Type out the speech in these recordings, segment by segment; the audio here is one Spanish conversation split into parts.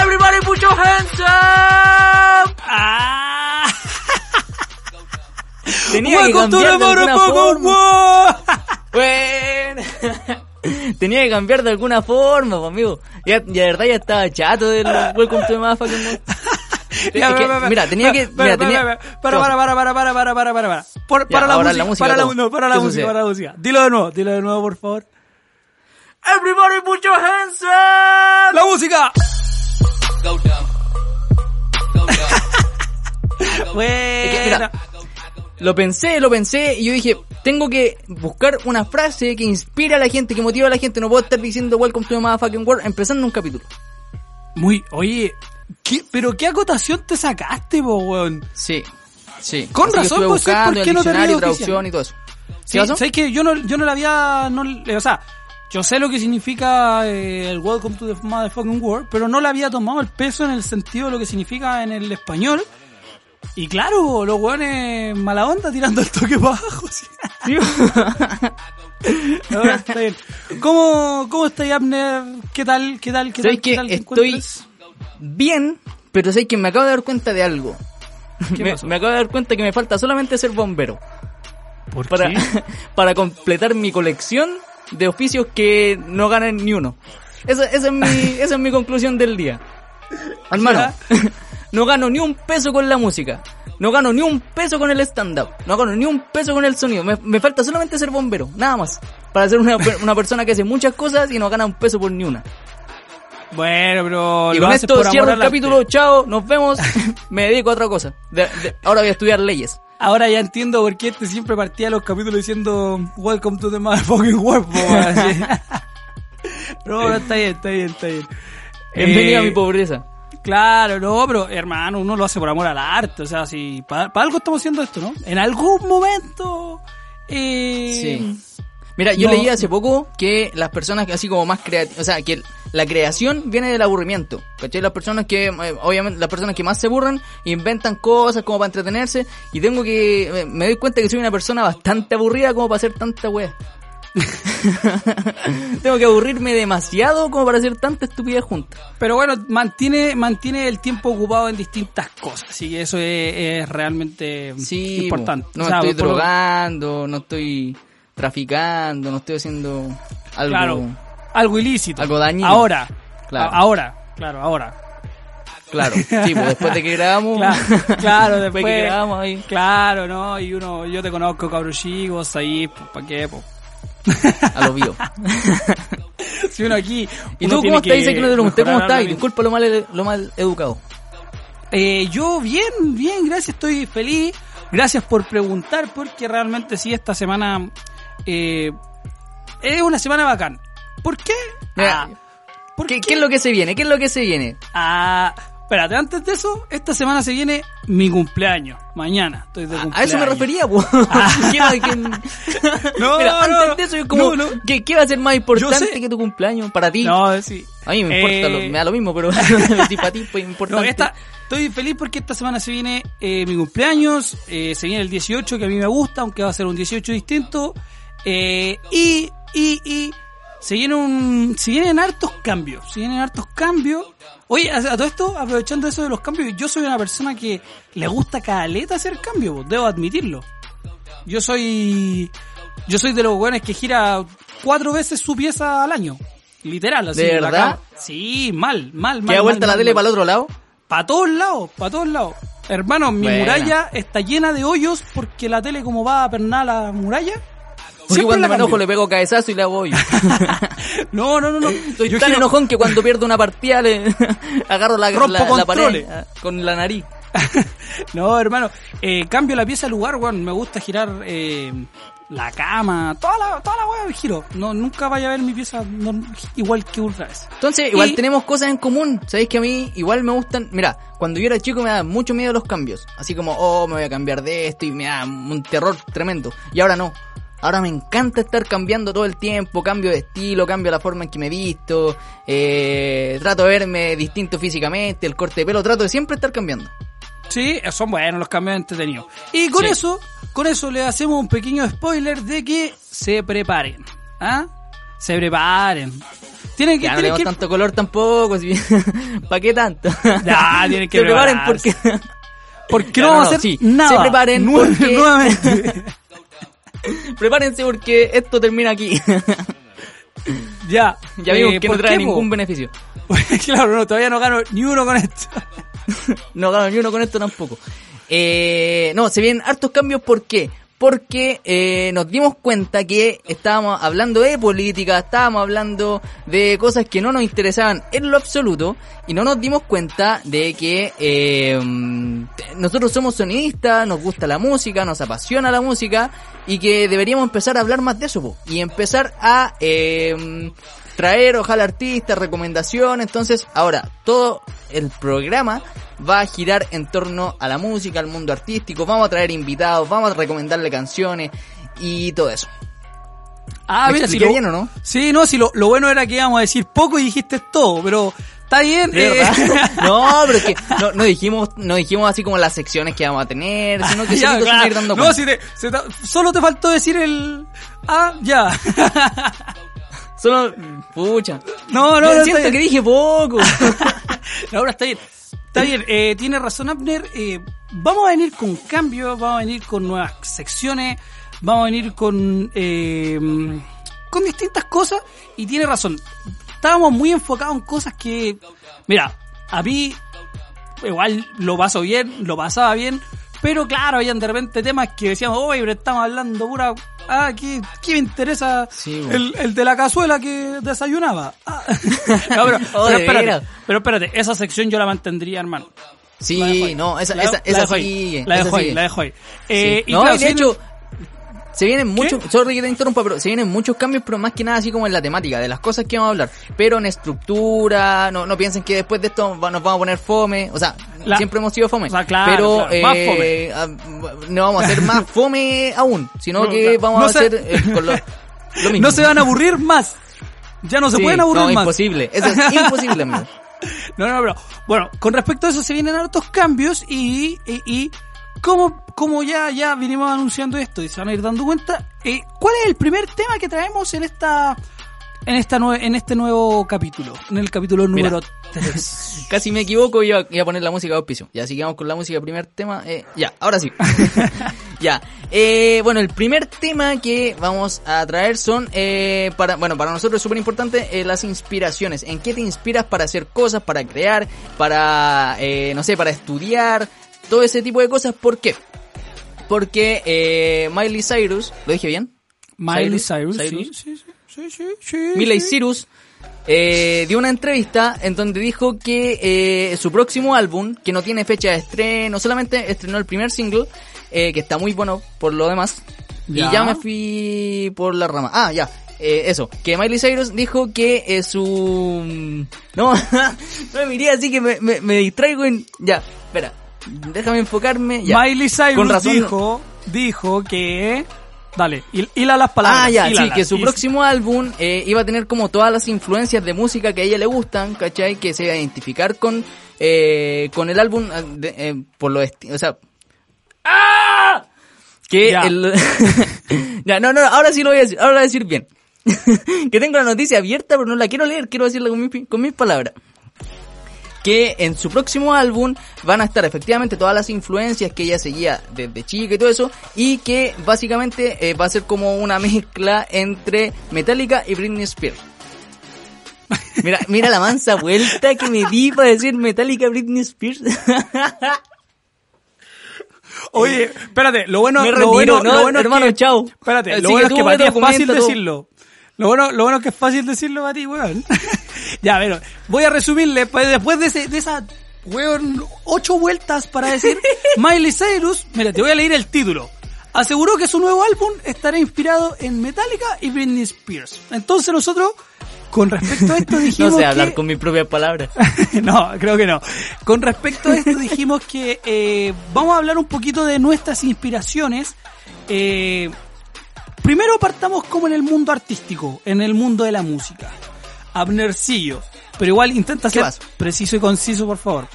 Everybody put your hands up! ¡Ah! Tenía que Welcome cambiar de alguna forma. Bueno. Tenía que cambiar de alguna forma, amigo. Ya, ya de verdad ya estaba chato del Welcome to the Motherfucking. Ya, Es que, para, para, mira, tenía que... para, Mira, tenía... para, para, para, para, para, para, para, para, para, para. Por- Ya, para la música, la música, para la, no, para la ¿Qué música, sucede? para la música. Dilo de nuevo, dilo de nuevo, por favor. Everybody put your hands up. La música. Bueno. Es que, mira, lo pensé, lo pensé y yo dije, tengo que buscar una frase que inspire a la gente, que motive a la gente. No puedo estar diciendo Welcome to the Motherfucking World empezando un capítulo. Muy, oye, ¿qué, pero qué acotación te sacaste, po, weón. Sí, sí. Con Así razón, pues, ¿sabes buscando por el qué no te traducción oficial? y todo eso. Sí, ¿Qué? ¿sabes que yo no, yo no la había, no, o sea, yo sé lo que significa eh, el Welcome to the Motherfucking World, pero no le había tomado el peso en el sentido de lo que significa en el español. Y claro, los weones mala onda tirando el toque para abajo. ¿sí? Ahora está bien. ¿Cómo, cómo está Abner? ¿Qué tal? ¿Qué tal? ¿Qué tal? ¿Sabes ¿Qué tal te estoy encuentras? Bien, pero sé que me acabo de dar cuenta de algo. ¿Qué Me, acabo de dar cuenta que me falta solamente ser bombero ¿Por para, qué? para completar mi colección de oficios que no ganan ni uno. Esa, esa es, mi, esa es mi conclusión del día. Hermano, no gano ni un peso con la música. No gano ni un peso con el stand-up. No gano ni un peso con el sonido. Me, me falta solamente ser bombero. Nada más. Para ser una, una persona que hace muchas cosas y no gana un peso por ni una. Bueno, pero Y con esto cierro el capítulo. Chao, nos vemos. Me dedico a otra cosa. De- de- ahora voy a estudiar leyes. Ahora ya entiendo por qué este siempre partía los capítulos diciendo Welcome to the motherfucking world. no, no, está bien, está bien, está bien. Bienvenido Eh, a mi pobreza. Claro, no, pero hermano, uno lo hace por amor al arte. O sea, si para algo estamos haciendo esto, ¿no? En algún momento. Eh, Sí. Mira, yo no. leí hace poco que las personas así como más creativas, o sea, que la creación viene del aburrimiento. ¿Cachai? Las personas que, eh, obviamente, las personas que más se aburren inventan cosas como para entretenerse y tengo que, eh, me doy cuenta que soy una persona bastante aburrida como para hacer tanta wea. tengo que aburrirme demasiado como para hacer tanta estupidez junta. Pero bueno, mantiene, mantiene el tiempo ocupado en distintas cosas. Así que eso es, es realmente Sí, importante. po. no O me sea, estoy drogando, no estoy traficando, no estoy haciendo algo. Claro, algo ilícito. Algo dañino. Ahora. Claro. Ahora, claro, ahora. Claro, sí, pues después de que grabamos. Claro, claro, después, que grabamos ahí. Claro, ¿no? Y uno, yo te conozco, cabro chico, ahí, pues, ¿para qué? po? A lo vivo. Si uno aquí. ¿Y uno tú cómo estás? Dice que no te pregunté cómo estás. Disculpa lo mal, lo mal educado. Eh, yo bien, bien, gracias, estoy feliz. Gracias por preguntar, porque realmente sí, esta semana eh, es una semana bacán. ¿Por qué? Ah, ¿por ¿Qué, qué es lo que se viene? ¿Qué es lo que se viene? Ah, espérate, antes de eso, esta semana se viene mi cumpleaños. Mañana estoy de cumpleaños. a eso me refería, pues. ¿Qué qué- No, Mira, no, antes no. de eso, yo como, No. ¿qué, qué va a ser más importante que tu cumpleaños para ti? No, sí. A mí me importa, Eh, lo- me da lo mismo, pero si para ti pues No, importante. esta, estoy feliz porque esta semana se viene eh, mi cumpleaños, eh, se viene el 18 que a mí me gusta, aunque va a ser un 18 distinto, eh, y, y, y se viene un, se vienen hartos cambios, se vienen hartos cambios. Oye, a, a todo esto, aprovechando eso de los cambios, yo soy una persona que le gusta caleta hacer cambios, pues, debo admitirlo. Yo soy, yo soy de los buenos que gira cuatro veces su pieza al año. Literal, así. ¿De verdad? Sí, mal, mal, mal. ¿Que da vuelta la tele para el otro lado? Para todos lados, para todos lados. Hermano, mi muralla está llena de hoyos porque la tele como va a pernar la muralla. Porque siempre cuando me enojo le pego cabezazo y le hago hoyo. No, no, no, no. Estoy Yo tan giro- enojón que cuando pierdo una partida le agarro la, la, la pared ah, con la nariz. no, hermano, eh, cambio la pieza de lugar, weón. Me gusta girar eh, la cama, toda la, toda la weá giro. No, nunca vaya a ver mi pieza igual que otra vez. Entonces, igual Y- tenemos cosas en común. Sabéis que a mí igual me gustan. Mira, cuando yo era chico me daba mucho miedo los cambios. Así como, oh, me voy a cambiar de esto y me da un terror tremendo. Y ahora no. Ahora me encanta estar cambiando todo el tiempo. Cambio de estilo, cambio la forma en que me visto. Eh, trato de verme distinto físicamente, el corte de pelo. Trato de siempre estar cambiando. Sí, son buenos los cambios entretenidos. Y con Sí. eso, con eso le hacemos un pequeño spoiler de que se preparen. ¿Ah? Se preparen. Tienen que, Ya tienen que tanto color tampoco. Si ¿Para qué tanto? Ya, tienen que Se preparen porque... porque Ya, no no, vamos a no, hacer sí. nada. Se preparen porque- nuevamente. Prepárense porque esto termina aquí. ya. ya Eh, vimos que no ¿por trae qué, po? ningún beneficio. claro, no, todavía no gano ni uno con esto. No gano ni uno con esto tampoco. Eh, no, se vienen hartos cambios, ¿por qué? Porque eh, nos dimos cuenta que estábamos hablando de política, estábamos hablando de cosas que no nos interesaban en lo absoluto y no nos dimos cuenta de que eh, nosotros somos sonidistas, nos gusta la música, nos apasiona la música y que deberíamos empezar a hablar más de eso y empezar a eh, traer ojalá artistas, recomendaciones. Entonces, ahora todo el programa va a girar en torno a la música, al mundo artístico. Vamos a traer invitados, vamos a recomendarle canciones y todo eso. Ah, ¿Me mira, si lo, bien o no? Sí, no, si lo, lo bueno era que íbamos a decir poco y dijiste todo, pero está bien. ¿De eh? No, pero es que no, no dijimos, no dijimos así como las secciones que vamos a tener, sino que Ya, se dando No, cuenta. si te- se te- solo te faltó decir el... Ah, ya. Solo, pucha. No, no, no, siento que dije poco. Ahora está bien. Está bien, eh, tiene razón Abner. eh, vamos a venir con cambios, vamos a venir con nuevas secciones, vamos a venir con, eh, con distintas cosas. Y tiene razón. Estábamos muy enfocados en cosas que, mira, a mí igual lo paso bien, lo pasaba bien. Pero claro, habían de repente temas que decíamos, oye, pero estamos hablando pura... Ah, ¿qué, qué me interesa Sí, bueno. el, el de la cazuela que desayunaba? Ah. No, pero, Oh, pero espérate, veras. pero espérate, esa sección yo la mantendría, hermano. Sí, ahí. no, esa, La- esa, la esa dejo ahí. sigue. La esa dejo ahí, la dejo ahí. Sí. Eh, y no, claro, de hecho, se vienen muchos, sorry que te interrumpa, pero se vienen muchos cambios, pero más que nada así como en la temática, de las cosas que vamos a hablar. Pero en estructura, no, no piensen que después de esto nos vamos a poner fome, o sea, La- siempre hemos sido fome. O sea, claro, pero claro, más eh, ah, no vamos a hacer más fome aún, sino No, que vamos No a se- hacer eh, con lo, lo mismo. no se van a aburrir más. Ya no se Sí, pueden aburrir no, más. imposible, eso es imposible. No, no, pero bueno, con respecto a eso se vienen hartos cambios y, y, y como, como ya, ya vinimos anunciando esto y se van a ir dando cuenta, eh, ¿cuál es el primer tema que traemos en esta, en esta en este nuevo capítulo? En el capítulo Mira. número 3. Casi me equivoco y iba, iba a poner la música de auspicio. Ya, sigamos con la música, primer tema. Eh, ya, ahora sí. ya. Eh, bueno, el primer tema que vamos a traer son, eh, para, bueno, para nosotros es súper importante eh, las inspiraciones. ¿En qué te inspiras para hacer cosas, para crear, para, eh, no sé, para estudiar? Todo ese tipo de cosas. ¿Por qué? Porque eh, Miley Cyrus, ¿lo dije bien? Miley Cyrus, Cyrus, sí, sí, sí, sí, sí, Miley. Cyrus eh, dio una entrevista en donde dijo que eh, su próximo álbum, que no tiene fecha de estreno, solamente estrenó el primer single, eh, que está muy bueno por lo demás, Ya. y ya me fui por la rama. Ah, ya. eh, eso, que Miley Cyrus dijo que eh, su... No, no me miré así que me, me, me distraigo en... Ya, espera, déjame enfocarme. Ya. Miley Cyrus Con razón- dijo, dijo que... Dale, hil- hila las palabras. Ah, ya, sí, que su próximo álbum eh, iba a tener como todas las influencias de música que a ella le gustan, ¿cachai? Que se iba a identificar con, eh, con el álbum, de- eh, por lo o sea... ¡Ah! Que Ya. el... ya, no, no, ahora sí lo voy a decir, ahora lo voy a decir bien. que tengo la noticia abierta, pero no la quiero leer, quiero decirla con, mis- con mis palabras que en su próximo álbum van a estar efectivamente todas las influencias que ella seguía desde chica y todo eso, y que básicamente eh, va a ser como una mezcla entre Metallica y Britney Spears. Mira, mira la mansa vuelta que me di para decir Metallica Britney Spears. Oye, espérate, lo bueno, Me lo retiro, bueno, no, lo bueno hermano, es que, chao. Espérate, Así lo bueno que es que para ti es fácil todo. decirlo. Lo bueno, lo bueno es que es fácil decirlo para ti, weón. Ya, pero voy a resumirle, pues, después de, ese, de esa weón, ocho vueltas para decir Miley Cyrus, mira, te voy a leer el título. Aseguró que su nuevo álbum estará inspirado en Metallica y Britney Spears. Entonces nosotros, con respecto a esto dijimos No sé que... hablar con mis propias palabras. no, creo que no. Con respecto a esto dijimos que eh, vamos a hablar un poquito de nuestras inspiraciones. Eh, primero partamos como en el mundo artístico, en el mundo de la música. Abnercillo. Pero igual intenta ¿Qué ser preciso y conciso, por favor.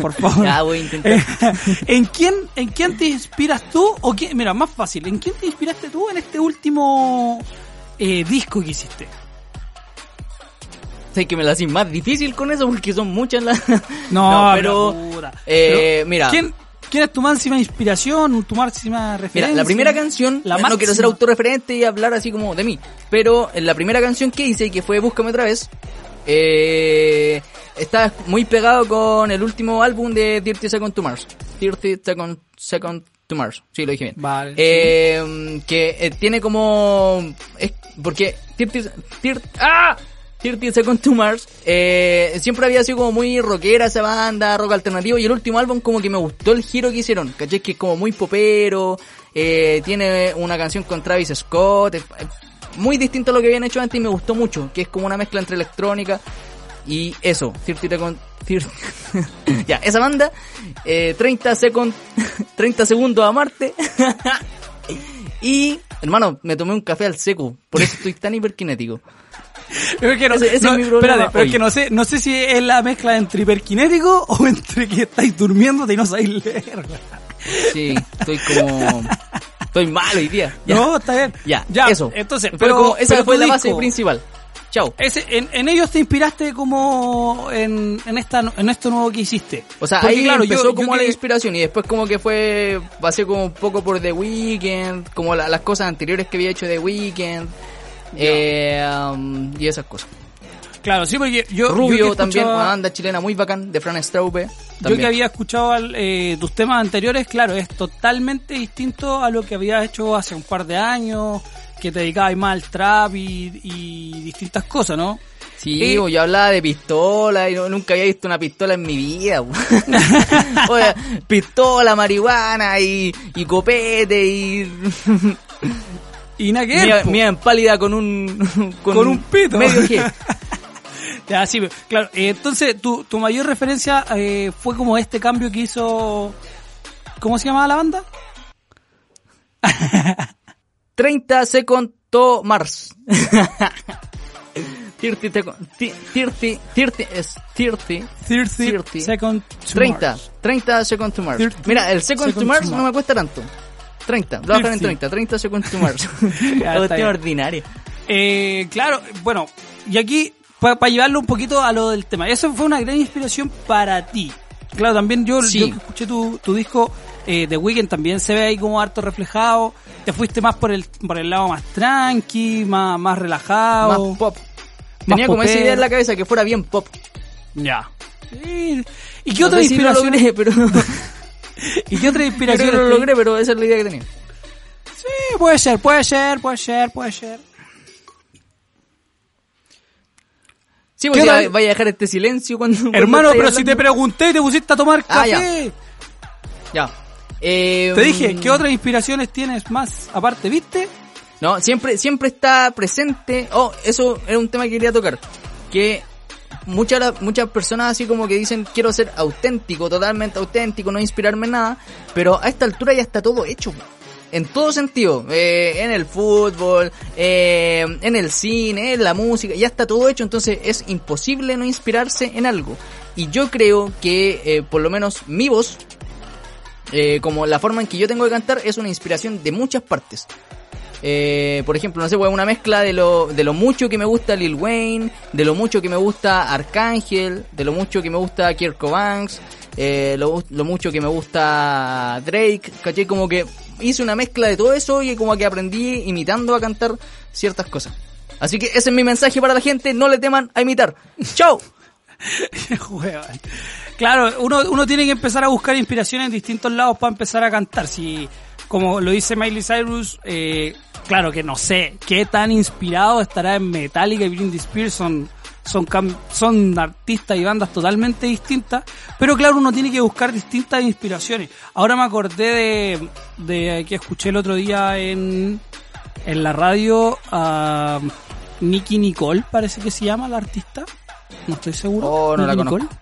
Por favor. Ya voy a intentar. ¿En quién, ¿En quién te inspiras tú? O quién, mira, más fácil. ¿En quién te inspiraste tú en este último eh, disco que hiciste? Sé que me la hacen más difícil con eso porque son muchas las... No, pero... puta. eh, Pero, mira, ¿quién, ¿Quién es tu máxima inspiración, tu máxima Mira, referencia? la primera canción, La no quiero ser autorreferente y hablar así como de mí, pero en la primera canción que hice, que fue Búscame otra vez, eh, está muy pegado con el último álbum de 30 Seconds to Mars. 30 Second, Second to Mars, sí, lo dije bien. Vale, Eh, Que eh, tiene como... Es, porque 30, 30 ¡Ah! 30 Seconds to Mars eh, siempre había sido como muy rockera esa banda, rock alternativo y el último álbum como que me gustó el giro que hicieron, ¿cachai? Que es como muy popero, eh, tiene una canción con Travis Scott, muy distinto a lo que habían hecho antes y me gustó mucho, que es como una mezcla entre electrónica y eso, 30 Second- 30 ya, esa banda, eh, 30 second, 30 segundos a Marte y, hermano, me tomé un café al seco, por eso estoy tan hiperkinético. Pero es que no, Ese- ese no, es espérate, pero es que no sé, no sé si es la mezcla entre hiperkinético o entre que estáis durmiendo y no sabéis leer. Sí, estoy como... Estoy mal hoy día. Ya, No, está bien. ya, ya eso. Entonces, Fue pero, como- esa pero fue la base disco, principal. Chao. Ese, en, en ellos te inspiraste como en, en esta en esto nuevo que hiciste. O sea, Porque, ahí claro, yo- empezó yo como que- la inspiración y después como que fue, pasé como un poco por The Weeknd, como la- las cosas anteriores que había hecho The Weeknd, eh, um, y esas cosas. Claro, sí, porque yo. yo Rubio también, una banda chilena muy bacán, de Fran Straube. Yo que había escuchado al- eh, tus temas anteriores, claro, es totalmente distinto a lo que habías hecho hace un par de años, que te dedicabas más al trap y, y distintas cosas, ¿no? Sí, Eh, yo hablaba de pistola y no- nunca había visto una pistola en mi vida. pistola, marihuana y, y copete y... Y nada que Mía, en pálida con un... Con un pito. Medio G. Ya, sí, claro. eh, entonces, tu, tu mayor referencia eh, fue como este cambio que hizo... ¿Cómo se llamaba la banda? 30 second to Mars. 30 second, 30, 30, es 30, 30 30. Second to 30, Mars. 30 second to Mars. 30 Mira, el second, second to Mars to no Mars. me cuesta tanto. 30, lo dejar en 30. 30, 30 second to Mars. Ya, está Cuestión ordinaria. Eh, claro, bueno, y aquí, para llevarlo un poquito a lo del tema, eso fue una gran inspiración para ti. Claro, también yo, Sí. yo que escuché tu, tu disco eh, The Weeknd también se ve ahí como harto reflejado. Te fuiste más por el, por el lado más tranqui, más, más relajado. Más pop. Tenía como esa idea en la cabeza que fuera bien pop. Ya. ¿Y qué No otra si inspiración? logré, pero ¿Y qué otra inspiración? que lo logré, pero esa es la idea que tenía. Sí, puede ser, puede ser, puede ser, puede ser. Sí, pues ¿Qué ya otra- vaya a dejar este silencio cuando... Hermano, pero si te pregunté y te pusiste a tomar Ah, ya. café. Ya. Eh, Te dije, mm, ¿qué otras inspiraciones tienes más aparte, viste? No, siempre, siempre está presente. Oh, eso era un tema que quería tocar. Que muchas, muchas personas así como que dicen quiero ser auténtico, totalmente auténtico, no inspirarme en nada. Pero a esta altura ya está todo hecho. En todo sentido. Eh, en el fútbol, eh, en el cine, en la música, ya está todo hecho. Entonces es imposible no inspirarse en algo. Y yo creo que eh, por lo menos mi voz, como la forma en que yo tengo que cantar, es una inspiración de muchas partes. Eh, por ejemplo, no sé, pues, una mezcla de lo, de lo mucho que me gusta Lil Wayne, de lo mucho que me gusta Arcángel, de lo mucho que me gusta Kirko Banks, eh, lo, mucho que me gusta Drake, caché como que hice una mezcla de todo eso y como que aprendí imitando a cantar ciertas cosas. Así que ese es mi mensaje para la gente, no le teman a imitar. ¡Chao! Claro, uno, uno tiene que empezar a buscar inspiración en distintos lados para empezar a cantar. Si, como lo dice Miley Cyrus, eh, claro que no sé qué tan inspirado estará en Metallica y Britney Spears son, son, artistas y bandas totalmente distintas, pero claro, uno tiene que buscar distintas inspiraciones. Ahora me acordé de, de que escuché el otro día en, en la radio a Nicky Nicole, parece que se llama la artista. No estoy seguro. Oh, no la Nicki conozco.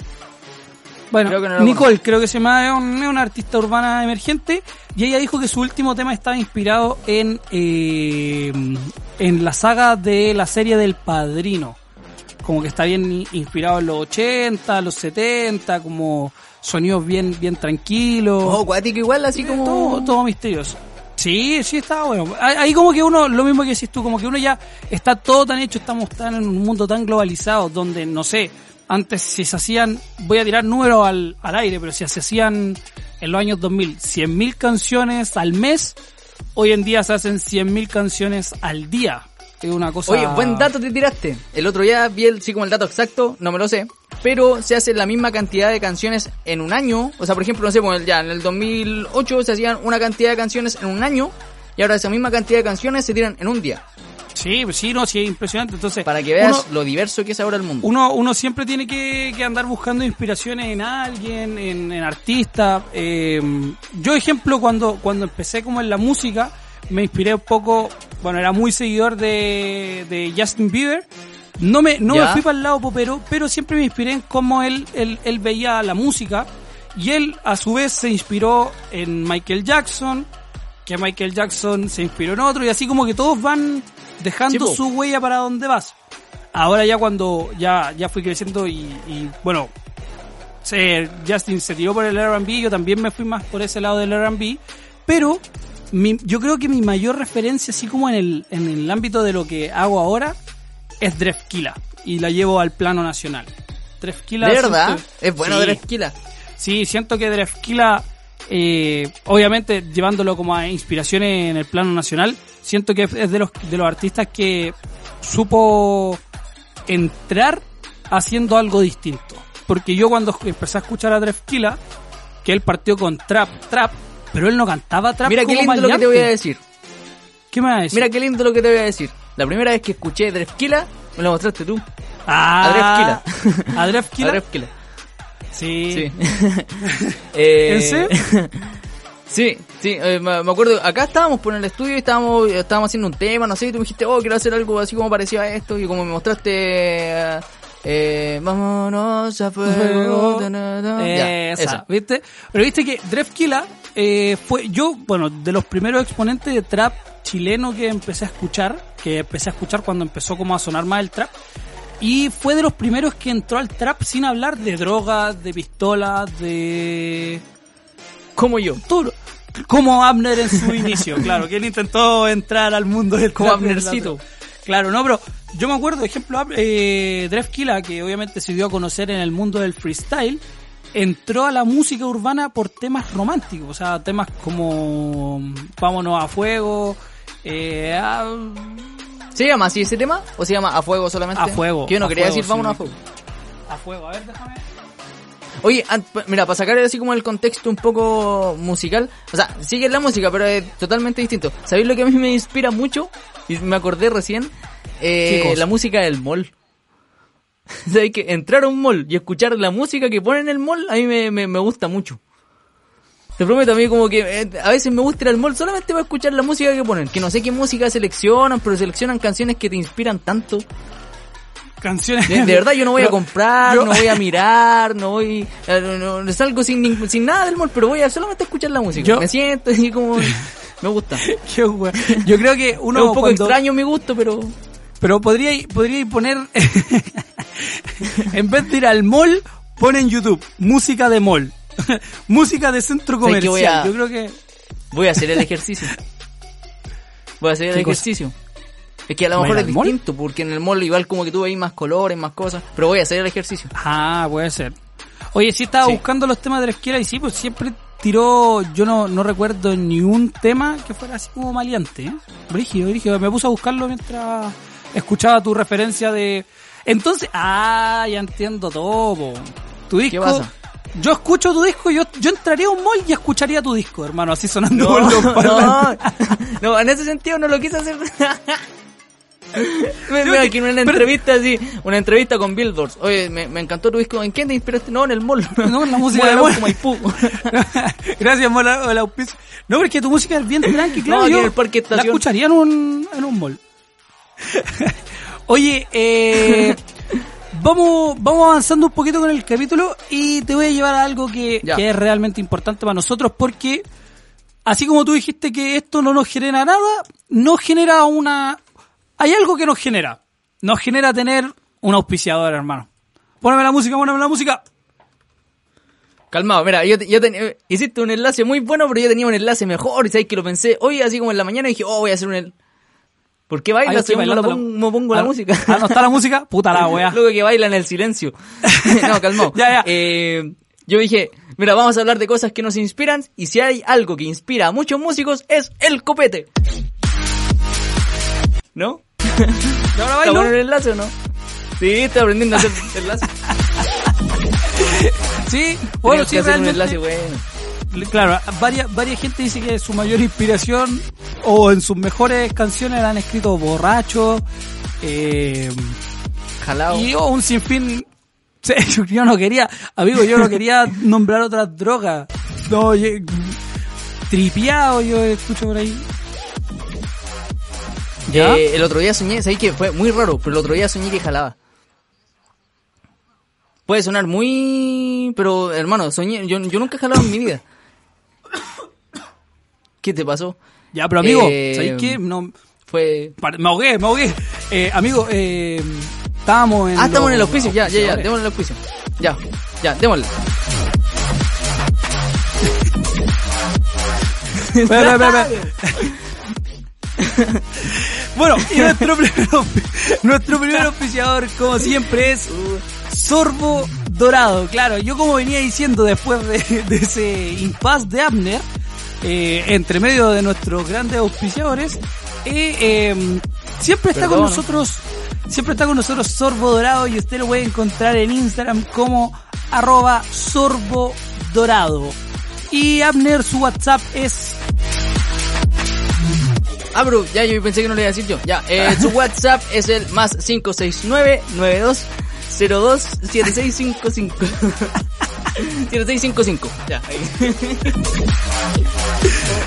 Bueno, Creo que no la Nicole, creo que se llama, es, un- una artista urbana emergente, y ella dijo que su último tema estaba inspirado en, eh, en la saga de la serie del Padrino. Como que está bien inspirado en los 80, los 70, como sonidos bien, bien tranquilos. Oh, cuático igual, así como... Todo, todo misterioso. Sí, sí, está bueno. Ahí ahí como que uno, lo mismo que decís tú, como que uno ya está todo tan hecho, estamos tan en un mundo tan globalizado, donde, no sé, antes si se hacían, voy a tirar números al, al aire, pero si se hacían en los años 2000 100.000 canciones al mes, hoy en día se hacen 100.000 canciones al día. Es una cosa... Oye, buen dato te tiraste. El otro día vi el, sí como el dato exacto, no me lo sé. Pero se hace la misma cantidad de canciones en un año. O sea, por ejemplo, no sé, pues, ya en el 2008 se hacían una cantidad de canciones en un año. Y ahora esa misma cantidad de canciones se tiran en un día. Sí, pues sí, no, sí, es impresionante. Entonces, Para que veas uno- lo diverso que es ahora el mundo. uno, uno siempre tiene que, que andar buscando inspiraciones en alguien, en, en artistas. Eh, yo, ejemplo, cuando, cuando empecé como en la música, me inspiré un poco, bueno, era muy seguidor de, de Justin Bieber. No me, no me fui para el lado popero, pero siempre me inspiré en cómo él, él, él veía la música. Y él, a su vez, se inspiró en Michael Jackson, que Michael Jackson se inspiró en otro, y así como que todos van dejando Sí, su huella para donde vas. Ahora ya cuando ya, ya fui creciendo y, y, bueno, se, Justin se tiró por el R&B, yo también me fui más por ese lado del R&B, pero mi- yo creo que mi mayor referencia, así como en el, en el ámbito de lo que hago ahora, es Drefkila, y la llevo al plano nacional. Drefkila ¿De verdad? siento- Es bueno Sí. de la esquila. Sí, siento que Drefkila, eh, obviamente llevándolo como a inspiraciones en el plano nacional, siento que es de los, de los artistas que supo entrar haciendo algo distinto. Porque yo cuando empecé a escuchar a Drefkila, que él partió con trap, trap, pero él no cantaba trap Mira qué lindo lo que te voy a decir. ¿Qué me vas a decir? Mira qué lindo lo que te voy a decir. La primera vez que escuché Drefkila, me lo mostraste tú. ah. ¿A? A. Sí. Sí. Eh, ¿En serio? Sí, sí, eh, me acuerdo, acá estábamos por el estudio y estábamos, estábamos haciendo un tema, no sé, y tú me dijiste, oh, quiero hacer algo así como parecido a esto, y como me mostraste, eh, eh, vámonos a fuego, da, da, da. Ya, Esa, esa. ¿viste? Pero viste que Drefkila eh, fue, yo, bueno, de los primeros exponentes de trap chileno que empecé a escuchar, que empecé a escuchar cuando empezó como a sonar más el trap, y fue de los primeros que entró al trap sin hablar de drogas, de pistolas, de... Como yo. todo como Abner en su inicio, claro, que él intentó entrar al mundo del Como. Abnercito. Claro, no, pero yo me acuerdo, ejemplo, eh, que obviamente se dio a conocer en el mundo del freestyle, entró a la música urbana por temas románticos, o sea, temas como Vámonos a Fuego, eh, a, ¿Se llama así ese tema? ¿O se llama A Fuego solamente? A Fuego, Que yo no quería Fuego, decir sí. vámonos a Fuego. a Fuego, a ver, déjame. Oye, mira, para sacar así como el contexto un poco musical, o sea, sigue la música, pero es totalmente distinto. ¿Sabéis lo que a mí me inspira mucho? Y me acordé recién, ¿Qué eh, la música del mall. ¿Sabéis que entrar a un mall y escuchar la música que ponen en el mall, a mí me, me, me gusta mucho. Te prometo a mí como que eh, a veces me gusta ir al mall solamente para escuchar la música que ponen. Que no sé qué música seleccionan, pero seleccionan canciones que te inspiran tanto. Canciones. De, de verdad yo no voy a comprar, yo- no voy a mirar, no voy, eh, no, no salgo sin, sin nada del mall, pero voy a solamente escuchar la música. Yo- Me siento y como me gusta. Qué. Yo creo que uno es un poco cuando- extraño mi gusto, pero Pero podría, podría poner, en vez de ir al mall, pone en YouTube, música de mall. música de centro ¿Sabes qué comercial. voy a- Yo creo que... voy a hacer el ejercicio. Voy a hacer el ¿Qué cosa? ejercicio. Es que a lo ¿Va a ir mejor es mall? distinto, porque en el mall igual como que tú veis más colores, más cosas, pero voy a hacer el ejercicio. Ah, puede ser. Oye, sí estaba Sí. buscando los temas de la esquina y sí, pues siempre tiró, yo no, no recuerdo ni un tema que fuera así como maleante, ¿eh? Brígido, brígido. Me puse a buscarlo mientras escuchaba tu referencia de... Entonces, ah, ya entiendo todo, po. Tu disco... pasa? Yo escucho tu disco, yo, yo entraría a un mall y escucharía tu disco, hermano, así sonando No, no, no, en ese sentido no lo quise hacer. Me, me imagino una entrevista así, una entrevista con Billboards. Oye, me, me encantó tu disco. ¿En qué te inspiraste? No, en el mall. No, en la música de Mall mall. Gracias, Mola, el auspicio. No, pero es que tu música es bien tranqui, claro. No, aquí yo en el Parque La escucharía en un, en un mall. Oye, eh, vamos, vamos avanzando un poquito con el capítulo y te voy a llevar a algo que, que es realmente importante para nosotros porque, así como tú dijiste que esto no nos genera nada, nos genera una... Hay algo que nos genera. Nos genera tener un auspiciador, hermano. Póname la música, póname la música. Calmado, mira, yo, yo tenía- hiciste un enlace muy bueno, pero yo tenía un enlace mejor y sabes que lo pensé hoy así como en la mañana y dije, oh, voy a hacer un. ¿Por qué estoy según no, pongo, no pongo la Ah, música? Ah, ¿no está la música? Puta la wea. Luego que baila en el silencio. no, calmado. Ya, ya. Eh, yo dije, mira, vamos a hablar de cosas que nos inspiran y si hay algo que inspira a muchos músicos es el copete. ¿No? ¿Y ahora ¿Está bailo? bueno el enlace o no? Sí, estoy aprendiendo a hacer enlace. Sí, bueno, sí, hacer un realmente. enlace bueno. Claro, varias, varias gente dice que su mayor inspiración o en sus mejores canciones la han escrito borrachos eh, Jalado. y oh, un sinfín. Yo no quería, amigo, yo no quería nombrar otras drogas. No, yo, tripiado yo escucho por ahí. ¿Ya? Eh, el otro día soñé, sabes que fue muy raro, pero el otro día soñé que jalaba. Puede sonar muy... Pero, hermano, soñé... Yo, yo nunca he jalado en mi vida. ¿Qué te pasó? Ya, pero amigo, Eh, ¿sabes qué? No, Fue... me ahogué, me ahogué. Eh, amigo, eh, estábamos en. Ah, estamos en el auspicio, ya, ya, ya, démosle el auspicio. Ya, ya, démosle. Espera, espera, espera. Bueno, y nuestro primer, nuestro primer auspiciador, como siempre, es Sorbo Dorado. Claro, yo como venía diciendo después de, de ese impasse de Abner, eh, entre medio de nuestros grandes auspiciadores, eh, eh, siempre está con Perdón. nosotros, siempre está con nosotros Sorbo Dorado y usted lo puede encontrar en Instagram como arroba Sorbo Dorado. Y Abner, su WhatsApp es Ah, bro, ya yo pensé que no le iba a decir yo. Ya, eh, su WhatsApp es el más 569-9202-7655. 7655. Ya, ahí.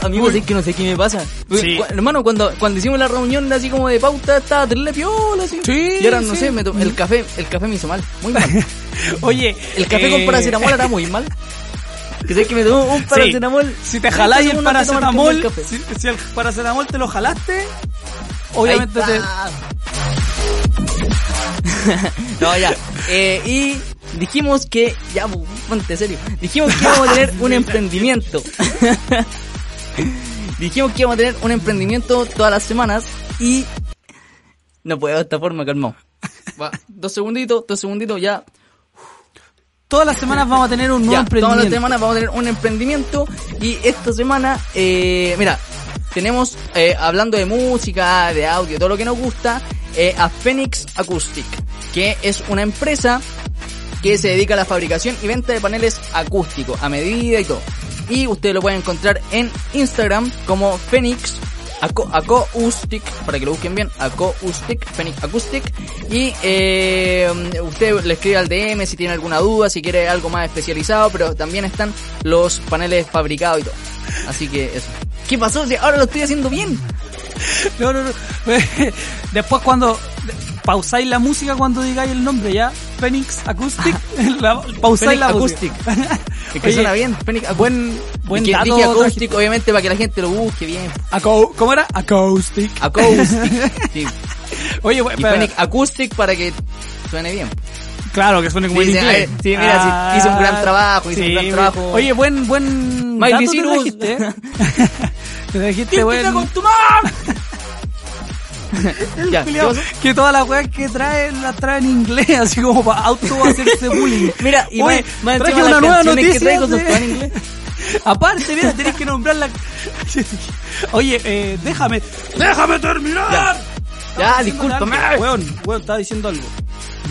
Oh, Amigos, es que no sé qué me pasa. Sí. Cu- Hermano, cuando, cuando hicimos la reunión así como de pauta, estaba terrible piola, así. Sí, Y ahora no sí. sé, me el café, el café me hizo mal. Muy mal. Oye, El café con eh, paracetamol era muy mal. Que sé que me tomó un paracetamol. Si te jaláis el paracetamol, si, si el paracetamol te lo jalaste, obviamente te... no, ya. Eh, y dijimos que, ya, ponte serio. Dijimos que íbamos a tener un emprendimiento. dijimos que íbamos a tener un emprendimiento todas las semanas y no puedo de esta forma, calmado. Va, dos segunditos, dos segunditos, ya. Todas las semanas vamos a tener un nuevo Ya, todas las emprendimiento. semanas vamos a tener un emprendimiento y esta semana, eh, mira, tenemos, eh, hablando de música, de audio, todo lo que nos gusta, eh, a Phoenix Acoustic, que es una empresa que se dedica a la fabricación y venta de paneles acústicos a medida y todo. Y ustedes lo pueden encontrar en Instagram como Phoenix Aco- Acoustic, para que lo busquen bien, Acoustic, Phoenix Acoustic. Y eh, usted le escribe al DM si tiene alguna duda, si quiere algo más especializado, pero también están los paneles fabricados y todo. Así que eso. ¿Qué pasó? Si ahora lo estoy haciendo bien. No, no, no. Después cuando pausáis la música cuando digáis el nombre ya, Phoenix Acoustic, la, pausáis Phoenix la Acoustic. música. Es que Oye, suena bien. Phoenix Acoustic. Buen, buen dije, dato. acoustic, obviamente, para que la gente lo busque bien. Acou- ¿Cómo era? Acoustic. Acoustic. sí. Oye, bueno, Y Phoenix Acoustic para que suene bien. Claro, que suene como Sí, en sí, inglés. ver, sí, mira, sí, hizo un gran trabajo, hizo un gran trabajo. Oye, buen, buen Miley dato te Cyrus. trajiste, ¿eh? Te trajiste buen... con tu mamá! ya, ¿qué Culiao, pasó? que todas las weas que trae las trae en inglés, así como para auto hacerse bullying. Mira, y Oye, más, más traje una las nueva canciones que noticia. traigo de- en inglés. Aparte, mira, tenés que nombrarla. Oye, eh, déjame, déjame terminar. Ya, diciendo discúlpame. Weón, weón, estaba diciendo algo.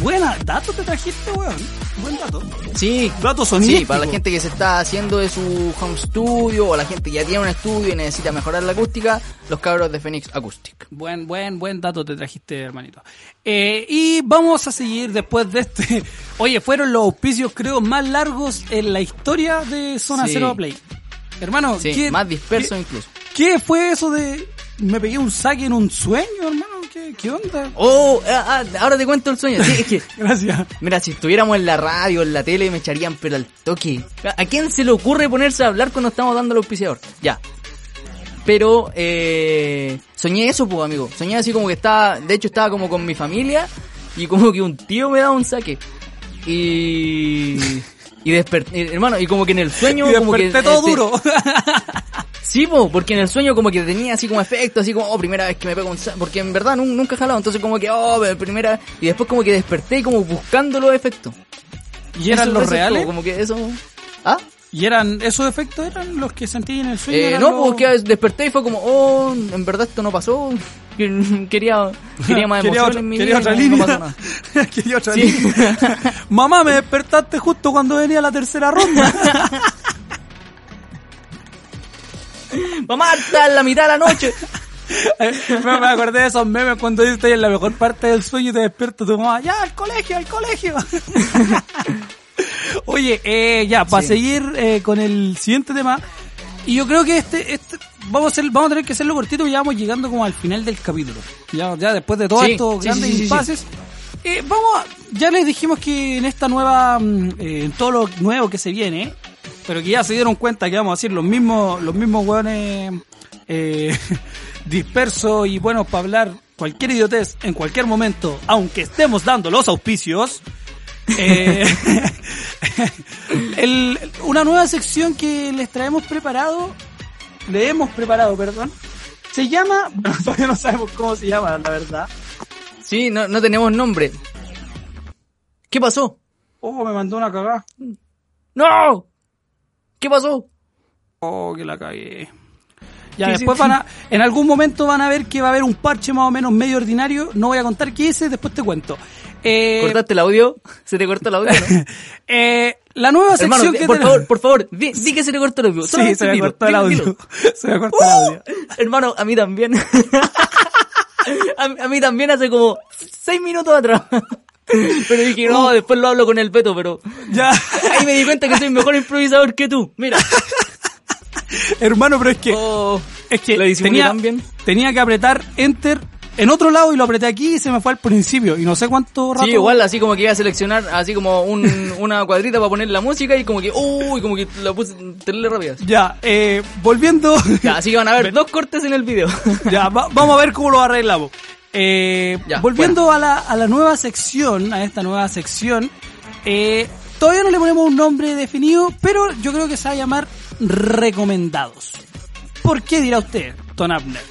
Buena, dato te trajiste, weón. Buen dato. Sí, Dato sí, sonístico. para la gente que se está haciendo de su home studio o la gente que ya tiene un estudio y necesita mejorar la acústica, los cabros de Phoenix Acoustic. Buen, buen, buen dato te trajiste, hermanito. Eh, y vamos a seguir después de este. Oye, fueron los auspicios, creo, más largos en la historia de Zona Sí. Cero Play. Hermano, Sí, ¿qué, más disperso qué- incluso. ¿Qué fue eso de me pegué un saque en un sueño, hermano? ¿Qué, qué onda? Oh, ah, ah, ahora te cuento el sueño. Sí, es que Gracias. Mira, si estuviéramos en la radio, en la tele, me echarían pero al toque. ¿A quién se le ocurre ponerse a hablar cuando estamos dando el auspiciador? Ya. Pero, eh, soñé eso, pues, amigo. Soñé así como que estaba, de hecho estaba como con mi familia y como que un tío me daba un saque. Y... Y desperté, hermano, y como que en el sueño... Y como que, todo este, duro. Sí, po, porque en el sueño como que tenía así como efecto, así como, oh, primera vez que me pego un sa-", Porque en verdad nun- nunca he jalado, entonces como que, oh, primera Y después como que desperté como buscando los efectos. ¿Y eran Eso- los reales? Como, que eso... ¿Ah? ¿Y eran esos efectos eran los que sentí en el sueño? Eh, ¿Eran no, los- porque desperté y fue como, oh, en verdad esto no pasó. Quería, quería más Quería emoción otra, en mi quería vida. otra línea. no pasó nada. quería otra Sí. línea. Mamá, me despertaste justo cuando venía la tercera ronda. Mamá, está en la mitad de la noche. me, me acordé de esos memes cuando estoy en la mejor parte del sueño y te despierta tu mamá. Ya, al colegio, al colegio. Oye, eh, ya, para Sí. seguir eh, con el siguiente tema. Y yo creo que este, este vamos a hacer, vamos a tener que hacerlo cortito, ya vamos llegando como al final del capítulo. Ya, ya después de todos Sí, estos sí, grandes impases. Eh, vamos a- ya les dijimos que en esta nueva, mm, eh, en todo lo nuevo que se viene, pero que ya se dieron cuenta que vamos a decir los mismos, los mismos hueones eh, dispersos y buenos para hablar cualquier idiotez en cualquier momento, aunque estemos dando los auspicios. Eh, el- una nueva sección que les traemos preparado, le hemos preparado, perdón, se llama, bueno, todavía no sabemos cómo se llama, la verdad. Sí, no, no tenemos nombre. ¿Qué pasó? Oh, me mandó una cagada. ¡No! ¿Qué pasó? Oh, que la cagué. Ya, Sí, después sí. van a, en algún momento van a ver que va a haber un parche más o menos medio ordinario. No voy a contar qué hice, después te cuento. Eh, ¿Cortaste el audio? ¿Se te cortó el audio, no? eh, la nueva sección Hermano, que por favor, por favor, di, di que se te cortó el audio. Sí, Solamente se me cortó el audio. dilo. Se me cortó el audio. ¡Uh! Hermano, a mí también. a, a mí también hace como seis minutos atrás. Pero dije, Uh. no, después lo hablo con el Beto, pero Ya. ahí me di cuenta que soy mejor improvisador que tú. Mira. Hermano, pero es que, Oh, es que lo tenía, tenía que apretar enter en otro lado y lo apreté aquí y se me fue al principio. Y no sé cuánto rato. Sí, igual así como que iba a seleccionar así como un, una cuadrita para poner la música y como que, uy, como que la puse terrible rápida. Ya, eh, volviendo. Ya, así que van a ver dos cortes en el video. Ya, va- vamos a ver cómo lo arreglamos. Eh, Ya, volviendo a, la, a la nueva sección, a esta nueva sección, eh, todavía no le ponemos un nombre definido, pero yo creo que se va a llamar Recomendados. ¿Por qué dirá usted, Ton Abner?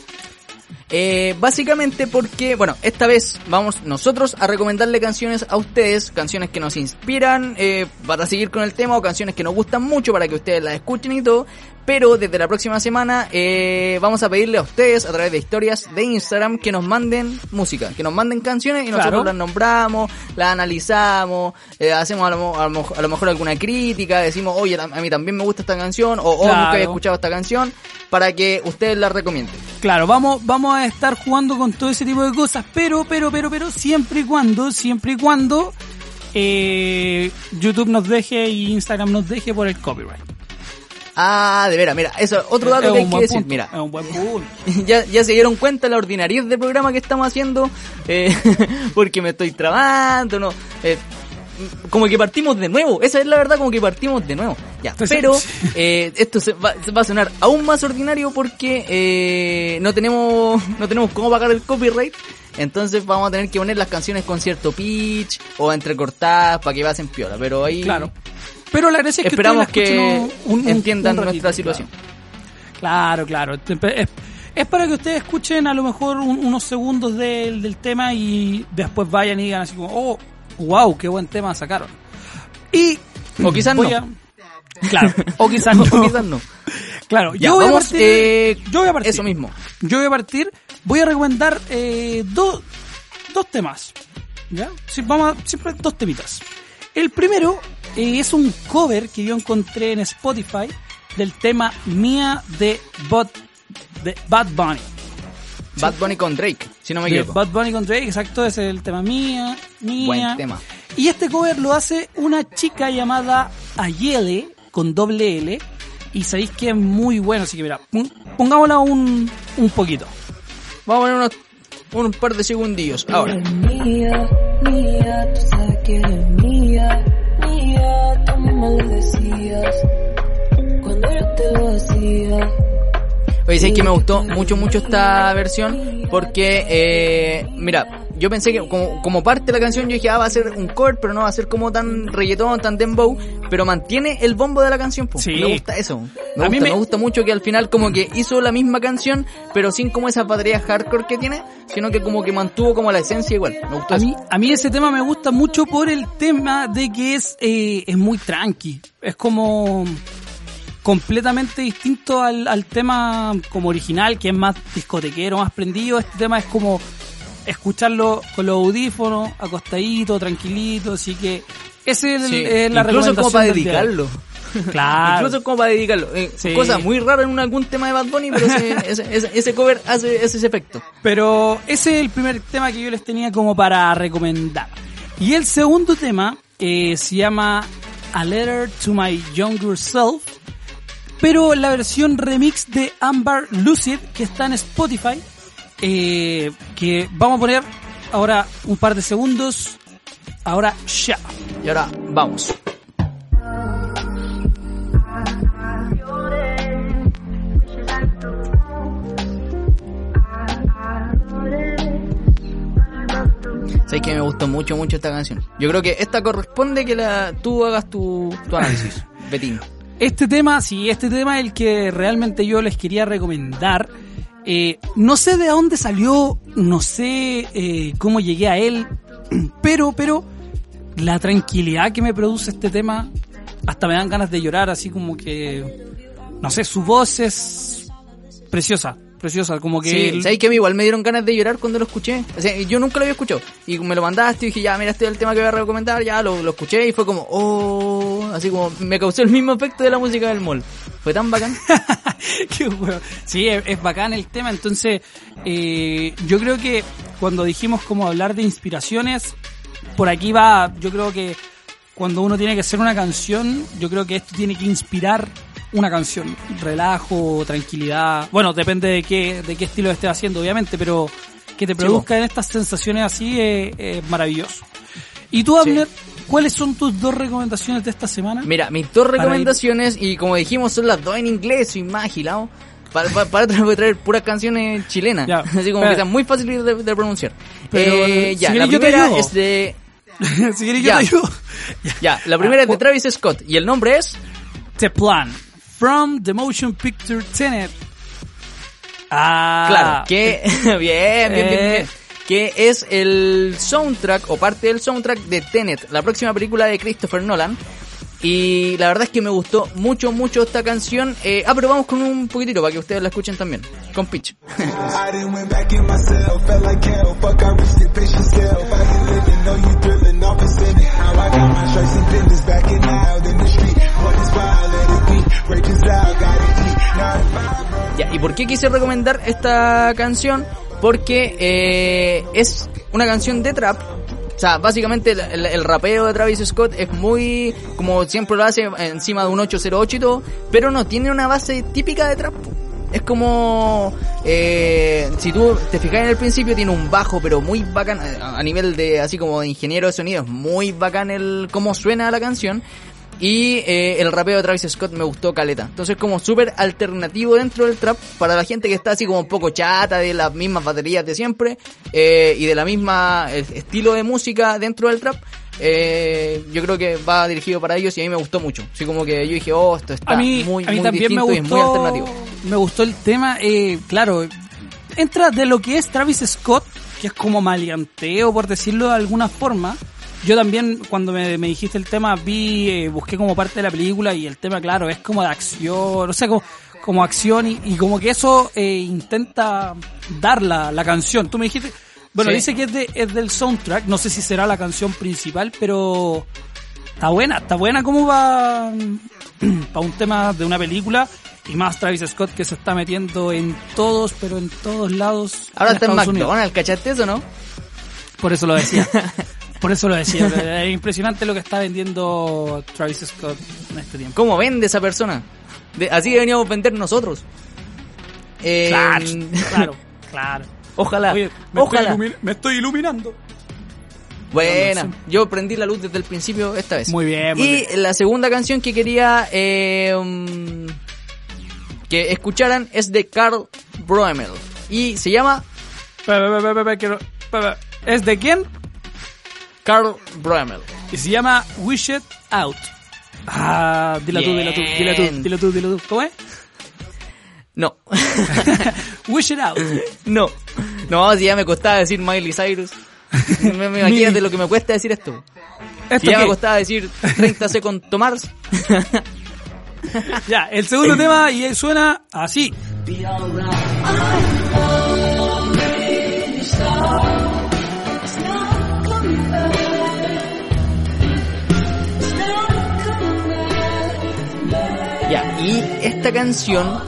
Eh, básicamente porque, bueno, esta vez vamos nosotros a recomendarle canciones a ustedes, canciones que nos inspiran eh, para seguir con el tema o canciones que nos gustan mucho para que ustedes las escuchen y todo. Pero desde la próxima semana eh, vamos a pedirle a ustedes a través de historias de Instagram que nos manden música, que nos manden canciones y nosotros Claro. las nombramos, las analizamos, eh, hacemos a lo, mo- a lo mo- a lo mejor alguna crítica, decimos, oye, a mí también me gusta esta canción o oh, nunca había escuchado esta canción, para que ustedes la recomienden. Claro, vamos, vamos a estar jugando con todo ese tipo de cosas, pero, pero, pero, pero, siempre y cuando, siempre y cuando eh, YouTube nos deje y Instagram nos deje por el copyright. Ah, de veras, mira, eso, otro dato Es que hay que decir, punto, mira, Es un buen punto. ya, ya se dieron cuenta la ordinariedad del programa que estamos haciendo, eh, porque me estoy trabando, no, eh, como que partimos de nuevo, esa es la verdad, como que partimos de nuevo, ya, pero eh, esto se va, se va a sonar aún más ordinario porque no tenemos, no tenemos cómo pagar el copyright, entonces vamos a tener que poner las canciones con cierto pitch o entrecortadas para que pasen piola, pero ahí Claro. Pero la gracia es que esperamos que un- un- entiendan un ratito, nuestra situación. Claro, claro. Es, es para que ustedes escuchen a lo mejor un- unos segundos del, del tema y después vayan y digan así como, oh, wow, qué buen tema sacaron. Y O quizás no. a- Claro, o quizás no. O quizás no. Claro, Ya, yo voy vamos, a partir. eh, yo voy a partir. Eso mismo. Yo voy a partir. Voy a recomendar eh, dos, dos temas. ¿Ya? Sí, vamos a, siempre dos temitas. El primero eh, es un cover que yo encontré en Spotify del tema Mía de, Bad, de Bad Bunny. Bad Bunny con Drake, si no me equivoco. Bad Bunny con Drake, exacto, ese es el tema Mía, Mía. Buen tema. Y este cover lo hace una chica llamada Ayele, con doble L, y sabéis que es muy bueno, así que mira, pon- pongámosla un, un poquito. Vamos a poner unos, un par de segundillos. Ahora. Eres mía, mía, tú sabes que eres mía, mía, tú misma lo decías, cuando yo te lo hacía. Oye, sabes que me gustó mucho, mucho esta versión porque, eh, mira, yo pensé que como, como parte de la canción yo dije, ah, va a ser un cover, pero no va a ser como tan reggaetón, tan dembow, pero mantiene el bombo de la canción. po. Sí. Me gusta eso. Me A gusta, mí me- me gusta mucho que al final como que hizo la misma canción, pero sin como esa batería hardcore que tiene, sino que como que mantuvo como la esencia igual. Me gustó A eso. mí, a mí ese tema me gusta mucho por el tema de que es, eh, es muy tranqui. Es como completamente distinto al, al tema como original, que es más discotequero, más prendido. Este tema es como escucharlo con los audífonos, acostadito, tranquilito. Así que ese es, el- Sí, es la incluso como para recomendación del día. dedicarlo. Claro. Incluso como para dedicarlo. Eh, Sí. Cosa muy rara en algún tema de Bad Bunny, pero ese, ese, ese- ese cover hace, hace ese efecto. Pero ese es el primer tema que yo les tenía como para recomendar. Y el segundo tema eh, se llama A Letter to My Younger Self, pero la versión remix de Amber Lucid que está en Spotify, eh, que vamos a poner ahora un par de segundos, ahora ya. Y ahora, vamos. Sabes que me gustó mucho, mucho esta canción. Yo creo que esta corresponde que la, tú hagas tu, tu análisis, Betín. Este tema, sí, este tema es el que realmente yo les quería recomendar. Eh, no sé de dónde salió, no sé eh, cómo llegué a él, pero, pero la tranquilidad que me produce este tema, hasta me dan ganas de llorar, así como que, no sé, su voz es preciosa, preciosa, como que... Sí, el- ¿sabes que a mí igual me dieron ganas de llorar cuando lo escuché? O sea, yo nunca lo había escuchado. Y me lo mandaste y dije, ya, mira, este es el tema que voy a recomendar. Ya lo, lo escuché y fue como, oh, así como me causó el mismo efecto de la música del mall. Fue tan bacán. Qué. Sí, es, es bacán el tema. Entonces, eh, yo creo que cuando dijimos como hablar de inspiraciones, por aquí va, yo creo que cuando uno tiene que hacer una canción, yo creo que esto tiene que inspirar una canción. Relajo, tranquilidad. Bueno, depende de qué, de qué estilo estés haciendo, obviamente, pero que te produzca en estas sensaciones así es, es maravilloso. ¿Y tú, Abner, cuáles son tus dos recomendaciones de esta semana? Mira, mis dos ir- recomendaciones, y como dijimos, son las dos en inglés, soy más agilado. Para, para, para traer, traer puras canciones chilenas. Así como que sean muy fáciles de, de pronunciar. Pero, Eh, ya, si la primera es de. si quieres, yo Ya. te ayudo. Ya, la primera Ah, es de Travis Scott. Y el nombre es. The Plan. From the Motion Picture Tenet. Ah. Claro, que. bien, bien, bien, Eh. bien. Que es el soundtrack o parte del soundtrack de Tenet, la próxima película de Christopher Nolan. Y la verdad es que me gustó mucho, mucho esta canción. Eh, ah, pero vamos con un poquitito para que ustedes la escuchen también. Con pitch. Ya, ¿y por qué quise recomendar esta canción? Porque eh, es una canción de trap. O sea, básicamente el, rapeo de Travis Scott es muy, como siempre lo hace, encima de un 808 y todo, pero no tiene una base típica de trap. Es como, eh, si tú te fijas en el principio, tiene un bajo, pero muy bacán, eh, a nivel de, así como de ingeniero de sonido, es muy bacán el cómo suena la canción. Y eh, el rapeo de Travis Scott me gustó caleta. Entonces como súper alternativo dentro del trap para la gente que está así como un poco chata de las mismas baterías de siempre eh, y de la misma eh, estilo de música dentro del trap. eh, yo creo que va dirigido para ellos y a mí me gustó mucho. Así como que yo dije, oh, esto está a mí, muy, a mí muy también me distinto y es muy alternativo. me gustó el tema, eh, claro, entra de lo que es Travis Scott, que es como maleanteo, por decirlo de alguna forma. Yo también, cuando me, me dijiste el tema, vi, eh, busqué como parte de la película y el tema, claro, es como de acción, o sea, como, como acción y, y como que eso eh, intenta dar la, la canción. Tú me dijiste, Bueno, Sí. dice que es, de, es del soundtrack, no sé si será la canción principal, pero está buena, está buena como va para un tema de una película y más Travis Scott que se está metiendo en todos, pero en todos lados. Ahora está en Estados Unidos. McDonald's, ¿cachaste eso, no? Por eso lo decía. Por eso lo decía. Es impresionante lo que está vendiendo Travis Scott en este tiempo. ¿Cómo vende esa persona? De- así deberíamos vender nosotros. Eh, Claro, claro, claro. Ojalá, Oye, me, ojalá. Estoy me estoy iluminando. Buena. Sí. Yo prendí la luz desde el principio esta vez. Muy bien, muy y bien. la segunda canción que quería eh, um, que escucharan es de Carl Broemel. Y se llama ¿Es de quién? Carl Broemel. Y se llama Wish It Out. Ah, dila tú, dila tú, dila tú, dila tú, dila tú. ¿Cómo es? No. Wish It Out. no. No, si ya me costaba decir Miley Cyrus. Me, me imagínate lo que me cuesta decir esto. ¿Esto Si ya me costaba decir 30 Second to Mars. Ya, el segundo tema y suena así. Y esta canción,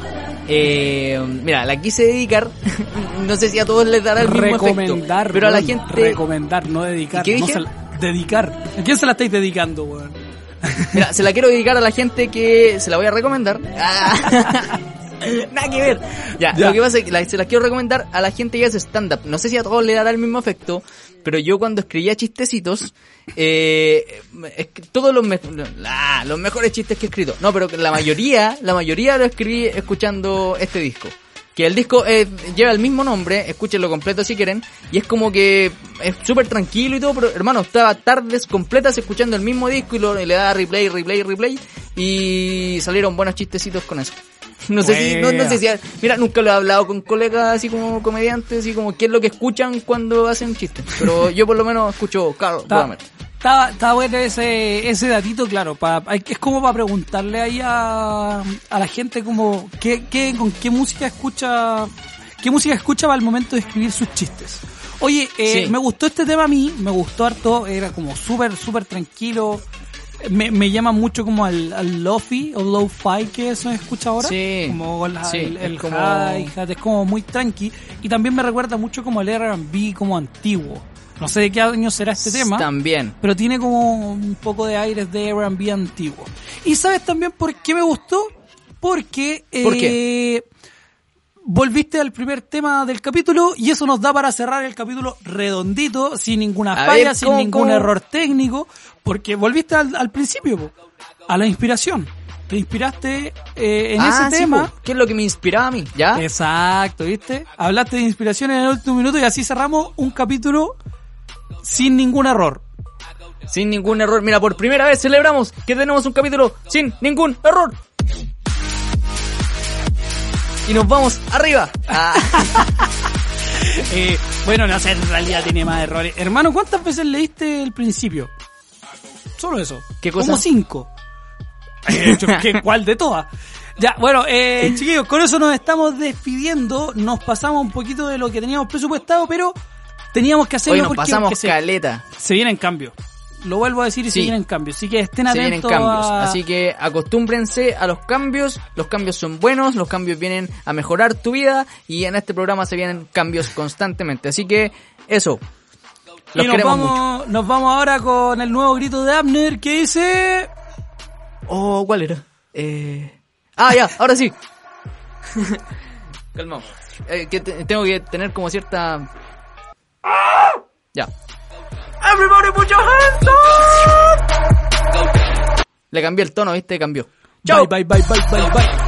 eh, mira, la quise dedicar, no sé si a todos les dará el mismo recomendar, efecto, pero a la gente, Recomendar, no dedicar. ¿Qué no dije? se la- dedicar. ¿A quién se la estáis dedicando, weón? mira, se la quiero dedicar a la gente que se la voy a recomendar. Ah. Nada que ver. Ya, Ya. lo que pasa es que la- se la quiero recomendar a la gente que hace stand-up. No sé si a todos le dará el mismo efecto, pero yo cuando escribía chistecitos, eh, es todos los, me- ah, los mejores chistes que he escrito. No, pero la mayoría, la mayoría lo escribí escuchando este disco. Que el disco eh, lleva el mismo nombre, escúchenlo completo si quieren, y es como que es súper tranquilo y todo, pero hermano, estaba tardes completas escuchando el mismo disco y, lo, le daba replay, replay, replay, y salieron buenos chistecitos con eso. No sé si, no, no sé si, mira, nunca lo he hablado con colegas así como comediantes, así como qué es lo que escuchan cuando hacen chistes, pero yo por lo menos escucho Carl Bromer. está, está bueno ese, ese datito, claro. pa- es como para preguntarle ahí a, a la gente como qué, qué, con qué música escucha, qué música escucha para el momento de escribir sus chistes. Oye, eh, Sí. me gustó este tema a mí, me gustó harto, era como súper, súper tranquilo. Me, me llama mucho como al, al lofi o low-fi que se escucha ahora. Sí. Como la- Sí, el, es el como- hi-hat, es como muy tranqui. Y también me recuerda mucho como el R&B como antiguo. No sé de qué año será este tema. También. Pero tiene como un poco de aires de R&B antiguo. ¿Y sabes también por qué me gustó? Porque... ¿Por eh, Volviste al primer tema del capítulo y eso nos da para cerrar el capítulo redondito, sin ninguna A falla, ver, sin ¿cómo- ningún cómo? error técnico, porque volviste al, al principio, po, a la inspiración. Te inspiraste eh, en Ah, ese sí, tema. po. ¿Qué es lo que me inspiraba a mí? ¿Ya? Exacto, ¿viste? Hablaste de inspiración en el último minuto y así cerramos un capítulo sin ningún error. Sin ningún error. Mira, por primera vez celebramos que tenemos un capítulo sin ningún error. Y nos vamos arriba. Ah, Eh, bueno, no sé, en realidad tiene más errores. Hermano, ¿cuántas veces leíste el principio? Solo eso. ¿Qué cosa? Como cinco. ¿qué- ¿Cuál de todas? Ya, bueno, eh, chiquillos, con eso nos estamos despidiendo. Nos pasamos un poquito de lo que teníamos presupuestado, pero teníamos que hacerlo hoy nos porque, pasamos porque se, caleta. se vienen cambios. Lo vuelvo a decir y se vienen cambios. Así que estén Se vienen atentos cambios. a... Así que acostúmbrense a los cambios. Los cambios son buenos. Los cambios vienen a mejorar tu vida. Y en este programa se vienen cambios constantemente. Así que eso. Los y nos queremos mucho. vamos, nos vamos ahora con el nuevo grito de Abner que dice... Oh, ¿cuál era? Eh... Ah, ya, ahora sí. Calmado. Eh, que te- tengo que tener como cierta... Ya. Everybody put your hands up. Le cambié el tono, ¿viste? Cambió. Chao. Bye, bye, bye, bye, bye, bye.